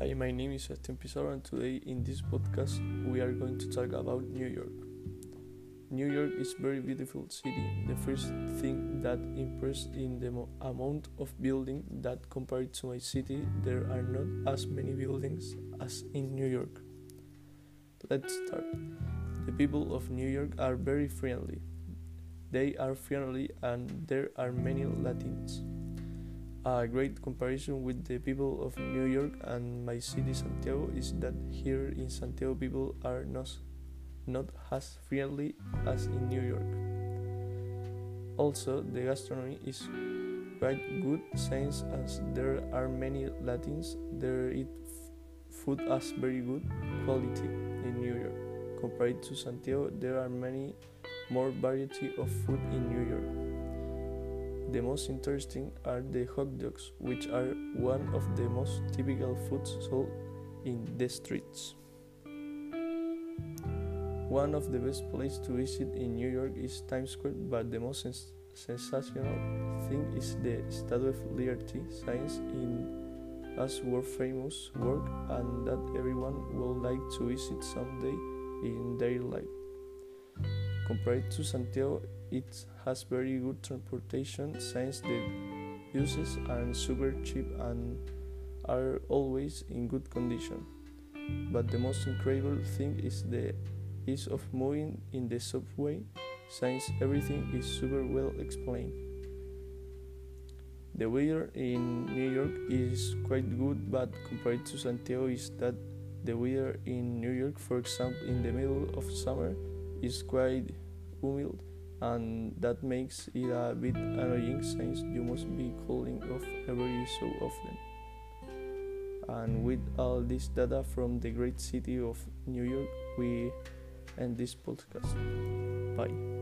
Hi, my name is Sebastian Pizarro, and today in this podcast we are going to talk about New York. New York is a very beautiful city. The first thing that impressed in the amount of building that compared to my city, there are not as many buildings as in New York. Let's start. The people of New York are very friendly. They are friendly and there are many Latins. A great comparison with the people of New York and my city Santiago is that here in Santiago people are not, not as friendly as in New York. Also, the gastronomy is quite good since as there are many Latins, there eat food as very good quality in New York. Compared to Santiago, there are many more variety of food in New York. The most interesting are the hot dogs, which are one of the most typical foods sold in the streets. One of the best places to visit in New York is Times Square, but the most sens sensational thing is the Statue of Liberty, signs in as world famous work and that everyone would like to visit someday in their life. Compared to Santiago, it has very good transportation since the buses are super cheap and are always in good condition. But the most incredible thing is the ease of moving in the subway since everything is super well explained. The weather in New York is quite good, but compared to Santiago, is that the weather in New York, for example, in the middle of summer, is quite humid and that makes it a bit annoying since you must be calling off every so often. And with all this data from the great city of New York, we end this podcast. Bye.